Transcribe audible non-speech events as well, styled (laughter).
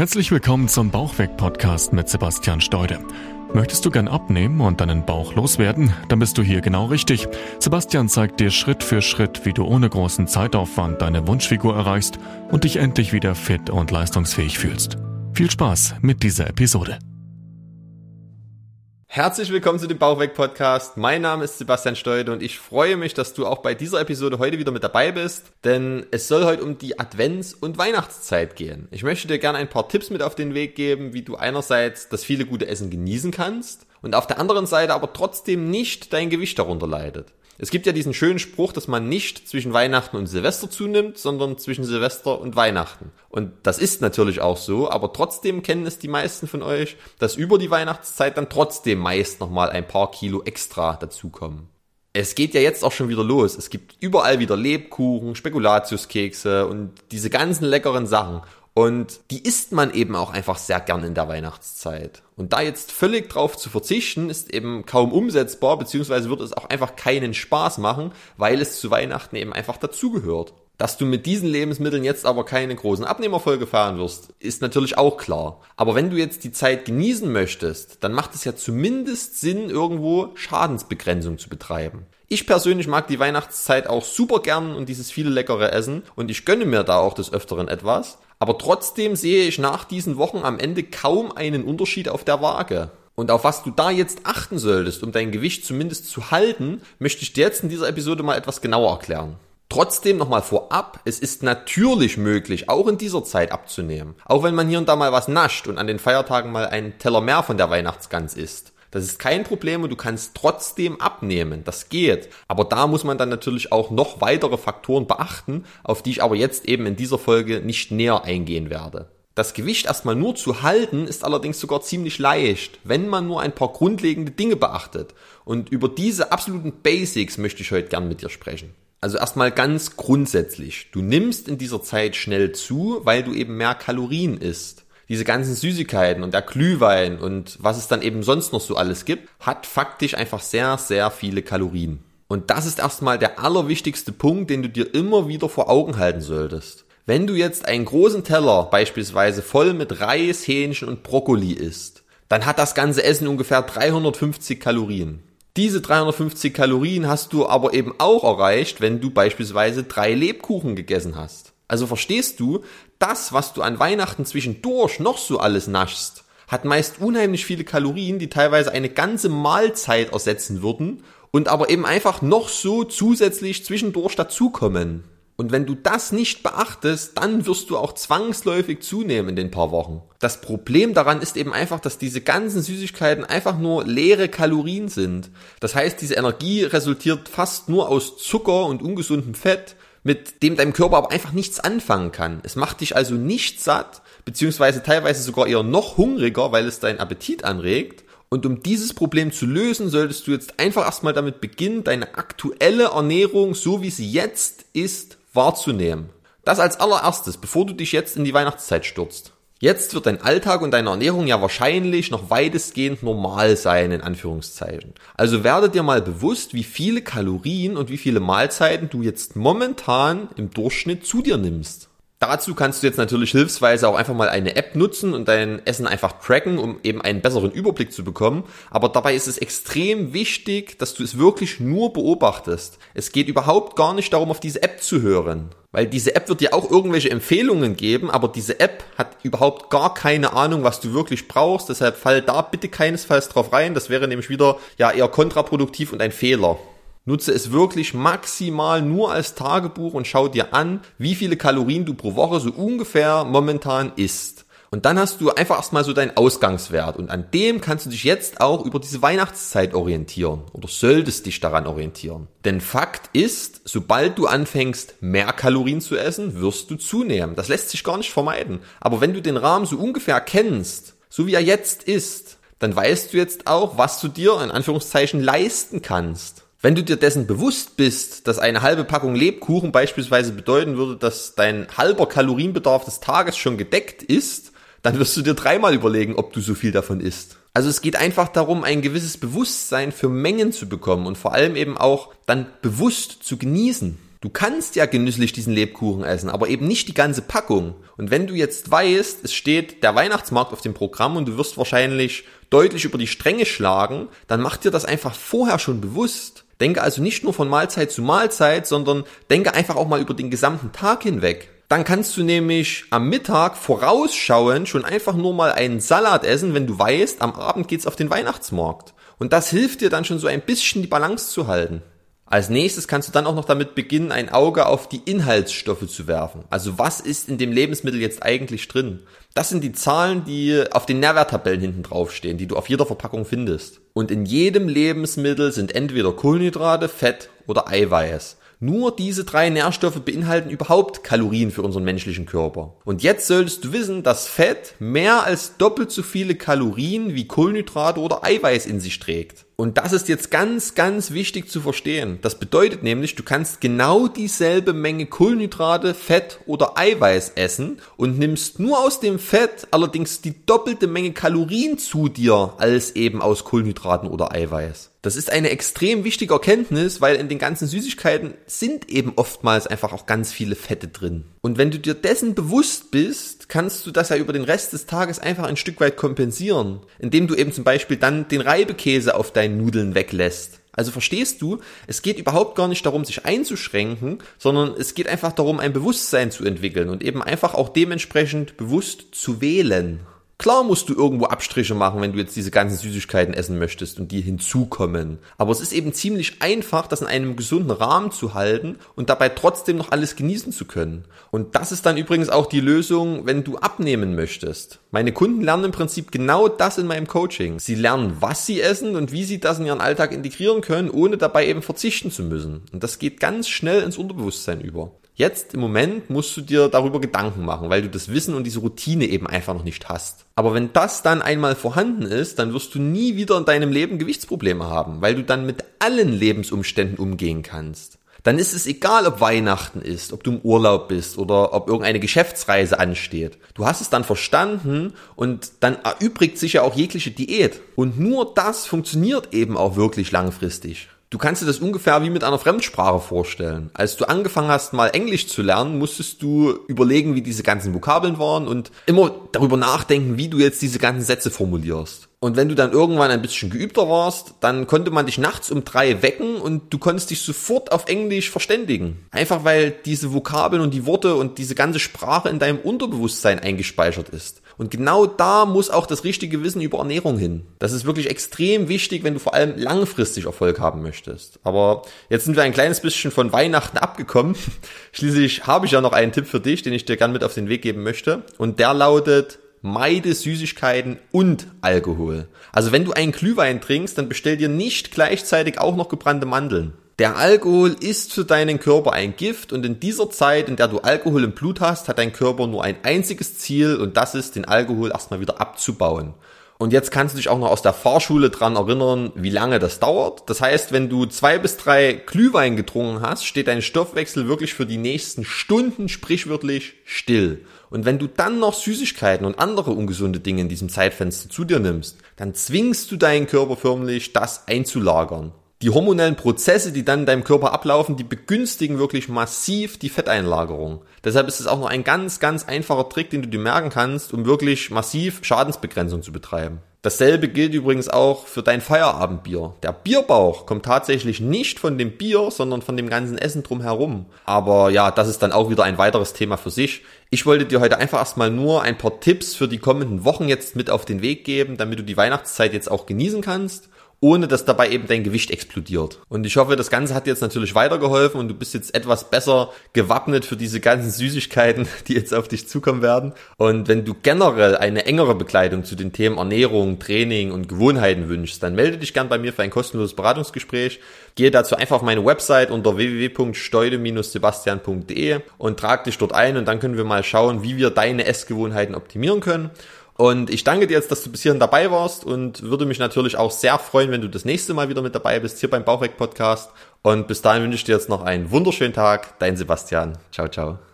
Herzlich willkommen zum Bauchweg-Podcast mit Sebastian Steude. Möchtest du gern abnehmen und deinen Bauch loswerden? Dann bist du hier genau richtig. Sebastian zeigt dir Schritt für Schritt, wie du ohne großen Zeitaufwand deine Wunschfigur erreichst und dich endlich wieder fit und leistungsfähig fühlst. Viel Spaß mit dieser Episode. Herzlich willkommen zu dem Bauchweg Podcast. Mein Name ist Sebastian Steude und ich freue mich, dass du auch bei dieser Episode heute wieder mit dabei bist, denn es soll heute um die Advents- und Weihnachtszeit gehen. Ich möchte dir gerne ein paar Tipps mit auf den Weg geben, wie du einerseits das viele gute Essen genießen kannst und auf der anderen Seite aber trotzdem nicht dein Gewicht darunter leidet. Es gibt ja diesen schönen Spruch, dass man nicht zwischen Weihnachten und Silvester zunimmt, sondern zwischen Silvester und Weihnachten. Und das ist natürlich auch so, aber trotzdem kennen es die meisten von euch, dass über die Weihnachtszeit dann trotzdem meist nochmal ein paar Kilo extra dazukommen. Es geht ja jetzt auch schon wieder los. Es gibt überall wieder Lebkuchen, Spekulatiuskekse und diese ganzen leckeren Sachen. Und die isst man eben auch einfach sehr gern in der Weihnachtszeit. Und da jetzt völlig drauf zu verzichten, ist eben kaum umsetzbar, beziehungsweise wird es auch einfach keinen Spaß machen, weil es zu Weihnachten eben einfach dazugehört. Dass du mit diesen Lebensmitteln jetzt aber keine großen Abnehmerfolge fahren wirst, ist natürlich auch klar. Aber wenn du jetzt die Zeit genießen möchtest, dann macht es ja zumindest Sinn, irgendwo Schadensbegrenzung zu betreiben. Ich persönlich mag die Weihnachtszeit auch super gern und dieses viele leckere Essen und ich gönne mir da auch des Öfteren etwas. Aber trotzdem sehe ich nach diesen Wochen am Ende kaum einen Unterschied auf der Waage. Und auf was du da jetzt achten solltest, um dein Gewicht zumindest zu halten, möchte ich dir jetzt in dieser Episode mal etwas genauer erklären. Trotzdem nochmal vorab, es ist natürlich möglich, auch in dieser Zeit abzunehmen. Auch wenn man hier und da mal was nascht und an den Feiertagen mal einen Teller mehr von der Weihnachtsgans isst. Das ist kein Problem und du kannst trotzdem abnehmen. Das geht. Aber da muss man dann natürlich auch noch weitere Faktoren beachten, auf die ich aber jetzt eben in dieser Folge nicht näher eingehen werde. Das Gewicht erstmal nur zu halten ist allerdings sogar ziemlich leicht, wenn man nur ein paar grundlegende Dinge beachtet. Und über diese absoluten Basics möchte ich heute gern mit dir sprechen. Also erstmal ganz grundsätzlich. Du nimmst in dieser Zeit schnell zu, weil du eben mehr Kalorien isst diese ganzen Süßigkeiten und der Glühwein und was es dann eben sonst noch so alles gibt, hat faktisch einfach sehr, sehr viele Kalorien. Und das ist erstmal der allerwichtigste Punkt, den du dir immer wieder vor Augen halten solltest. Wenn du jetzt einen großen Teller beispielsweise voll mit Reis, Hähnchen und Brokkoli isst, dann hat das ganze Essen ungefähr 350 Kalorien. Diese 350 Kalorien hast du aber eben auch erreicht, wenn du beispielsweise drei Lebkuchen gegessen hast. Also verstehst du, das, was du an Weihnachten zwischendurch noch so alles naschst, hat meist unheimlich viele Kalorien, die teilweise eine ganze Mahlzeit ersetzen würden und aber eben einfach noch so zusätzlich zwischendurch dazukommen. Und wenn du das nicht beachtest, dann wirst du auch zwangsläufig zunehmen in den paar Wochen. Das Problem daran ist eben einfach, dass diese ganzen Süßigkeiten einfach nur leere Kalorien sind. Das heißt, diese Energie resultiert fast nur aus Zucker und ungesundem Fett mit dem deinem Körper aber einfach nichts anfangen kann. Es macht dich also nicht satt, beziehungsweise teilweise sogar eher noch hungriger, weil es deinen Appetit anregt. Und um dieses Problem zu lösen, solltest du jetzt einfach erstmal damit beginnen, deine aktuelle Ernährung, so wie sie jetzt ist, wahrzunehmen. Das als allererstes, bevor du dich jetzt in die Weihnachtszeit stürzt. Jetzt wird dein Alltag und deine Ernährung ja wahrscheinlich noch weitestgehend normal sein, in Anführungszeichen. Also werde dir mal bewusst, wie viele Kalorien und wie viele Mahlzeiten du jetzt momentan im Durchschnitt zu dir nimmst. Dazu kannst du jetzt natürlich hilfsweise auch einfach mal eine App nutzen und dein Essen einfach tracken, um eben einen besseren Überblick zu bekommen. Aber dabei ist es extrem wichtig, dass du es wirklich nur beobachtest. Es geht überhaupt gar nicht darum, auf diese App zu hören. Weil diese App wird dir auch irgendwelche Empfehlungen geben, aber diese App hat überhaupt gar keine Ahnung, was du wirklich brauchst. Deshalb fall da bitte keinesfalls drauf rein. Das wäre nämlich wieder ja eher kontraproduktiv und ein Fehler. Nutze es wirklich maximal nur als Tagebuch und schau dir an, wie viele Kalorien du pro Woche so ungefähr momentan isst. Und dann hast du einfach erstmal so deinen Ausgangswert und an dem kannst du dich jetzt auch über diese Weihnachtszeit orientieren oder solltest dich daran orientieren. Denn Fakt ist, sobald du anfängst, mehr Kalorien zu essen, wirst du zunehmen. Das lässt sich gar nicht vermeiden. Aber wenn du den Rahmen so ungefähr kennst, so wie er jetzt ist, dann weißt du jetzt auch, was du dir in Anführungszeichen leisten kannst. Wenn du dir dessen bewusst bist, dass eine halbe Packung Lebkuchen beispielsweise bedeuten würde, dass dein halber Kalorienbedarf des Tages schon gedeckt ist, dann wirst du dir dreimal überlegen, ob du so viel davon isst. Also es geht einfach darum, ein gewisses Bewusstsein für Mengen zu bekommen und vor allem eben auch dann bewusst zu genießen. Du kannst ja genüsslich diesen Lebkuchen essen, aber eben nicht die ganze Packung. Und wenn du jetzt weißt, es steht der Weihnachtsmarkt auf dem Programm und du wirst wahrscheinlich deutlich über die Stränge schlagen, dann mach dir das einfach vorher schon bewusst. Denke also nicht nur von Mahlzeit zu Mahlzeit, sondern denke einfach auch mal über den gesamten Tag hinweg. Dann kannst du nämlich am Mittag vorausschauen schon einfach nur mal einen Salat essen, wenn du weißt, am Abend geht's auf den Weihnachtsmarkt. Und das hilft dir dann schon so ein bisschen die Balance zu halten. Als nächstes kannst du dann auch noch damit beginnen, ein Auge auf die Inhaltsstoffe zu werfen. Also was ist in dem Lebensmittel jetzt eigentlich drin? Das sind die Zahlen, die auf den Nährwerttabellen hinten draufstehen, die du auf jeder Verpackung findest. Und in jedem Lebensmittel sind entweder Kohlenhydrate, Fett oder Eiweiß. Nur diese drei Nährstoffe beinhalten überhaupt Kalorien für unseren menschlichen Körper. Und jetzt solltest du wissen, dass Fett mehr als doppelt so viele Kalorien wie Kohlenhydrate oder Eiweiß in sich trägt. Und das ist jetzt ganz, ganz wichtig zu verstehen. Das bedeutet nämlich, du kannst genau dieselbe Menge Kohlenhydrate, Fett oder Eiweiß essen und nimmst nur aus dem Fett allerdings die doppelte Menge Kalorien zu dir als eben aus Kohlenhydraten oder Eiweiß. Das ist eine extrem wichtige Erkenntnis, weil in den ganzen Süßigkeiten sind eben oftmals einfach auch ganz viele Fette drin. Und wenn du dir dessen bewusst bist, kannst du das ja über den Rest des Tages einfach ein Stück weit kompensieren, indem du eben zum Beispiel dann den Reibekäse auf deinen Nudeln weglässt. Also verstehst du, es geht überhaupt gar nicht darum, sich einzuschränken, sondern es geht einfach darum, ein Bewusstsein zu entwickeln und eben einfach auch dementsprechend bewusst zu wählen. Klar musst du irgendwo Abstriche machen, wenn du jetzt diese ganzen Süßigkeiten essen möchtest und die hinzukommen. Aber es ist eben ziemlich einfach, das in einem gesunden Rahmen zu halten und dabei trotzdem noch alles genießen zu können. Und das ist dann übrigens auch die Lösung, wenn du abnehmen möchtest. Meine Kunden lernen im Prinzip genau das in meinem Coaching. Sie lernen, was sie essen und wie sie das in ihren Alltag integrieren können, ohne dabei eben verzichten zu müssen. Und das geht ganz schnell ins Unterbewusstsein über. Jetzt im Moment musst du dir darüber Gedanken machen, weil du das Wissen und diese Routine eben einfach noch nicht hast. Aber wenn das dann einmal vorhanden ist, dann wirst du nie wieder in deinem Leben Gewichtsprobleme haben, weil du dann mit allen Lebensumständen umgehen kannst. Dann ist es egal, ob Weihnachten ist, ob du im Urlaub bist oder ob irgendeine Geschäftsreise ansteht. Du hast es dann verstanden und dann erübrigt sich ja auch jegliche Diät. Und nur das funktioniert eben auch wirklich langfristig. Du kannst dir das ungefähr wie mit einer Fremdsprache vorstellen. Als du angefangen hast, mal Englisch zu lernen, musstest du überlegen, wie diese ganzen Vokabeln waren und immer darüber nachdenken, wie du jetzt diese ganzen Sätze formulierst. Und wenn du dann irgendwann ein bisschen geübter warst, dann konnte man dich nachts um drei wecken und du konntest dich sofort auf Englisch verständigen. Einfach weil diese Vokabeln und die Worte und diese ganze Sprache in deinem Unterbewusstsein eingespeichert ist. Und genau da muss auch das richtige Wissen über Ernährung hin. Das ist wirklich extrem wichtig, wenn du vor allem langfristig Erfolg haben möchtest. Aber jetzt sind wir ein kleines bisschen von Weihnachten abgekommen. (laughs) Schließlich habe ich ja noch einen Tipp für dich, den ich dir gern mit auf den Weg geben möchte. Und der lautet, meide Süßigkeiten und Alkohol. Also wenn du einen Glühwein trinkst, dann bestell dir nicht gleichzeitig auch noch gebrannte Mandeln. Der Alkohol ist für deinen Körper ein Gift und in dieser Zeit, in der du Alkohol im Blut hast, hat dein Körper nur ein einziges Ziel und das ist, den Alkohol erstmal wieder abzubauen. Und jetzt kannst du dich auch noch aus der Fahrschule dran erinnern, wie lange das dauert. Das heißt, wenn du zwei bis drei Glühwein getrunken hast, steht dein Stoffwechsel wirklich für die nächsten Stunden sprichwörtlich still. Und wenn du dann noch Süßigkeiten und andere ungesunde Dinge in diesem Zeitfenster zu dir nimmst, dann zwingst du deinen Körper förmlich, das einzulagern die hormonellen Prozesse, die dann in deinem Körper ablaufen, die begünstigen wirklich massiv die Fetteinlagerung. Deshalb ist es auch noch ein ganz, ganz einfacher Trick, den du dir merken kannst, um wirklich massiv Schadensbegrenzung zu betreiben. Dasselbe gilt übrigens auch für dein Feierabendbier. Der Bierbauch kommt tatsächlich nicht von dem Bier, sondern von dem ganzen Essen drumherum. Aber ja, das ist dann auch wieder ein weiteres Thema für sich. Ich wollte dir heute einfach erstmal nur ein paar Tipps für die kommenden Wochen jetzt mit auf den Weg geben, damit du die Weihnachtszeit jetzt auch genießen kannst ohne dass dabei eben dein Gewicht explodiert. Und ich hoffe, das Ganze hat jetzt natürlich weitergeholfen und du bist jetzt etwas besser gewappnet für diese ganzen Süßigkeiten, (laughs) die jetzt auf dich zukommen werden. Und wenn du generell eine engere Begleitung zu den Themen Ernährung, Training und Gewohnheiten wünschst, dann melde dich gern bei mir für ein kostenloses Beratungsgespräch. Gehe dazu einfach auf meine Website unter www.steude-sebastian.de und trag dich dort ein und dann können wir mal schauen, wie wir deine Essgewohnheiten optimieren können. Und ich danke dir jetzt, dass du bis hierhin dabei warst und würde mich natürlich auch sehr freuen, wenn du das nächste Mal wieder mit dabei bist hier beim Bauchweg Podcast. Und bis dahin wünsche ich dir jetzt noch einen wunderschönen Tag. Dein Sebastian. Ciao, ciao.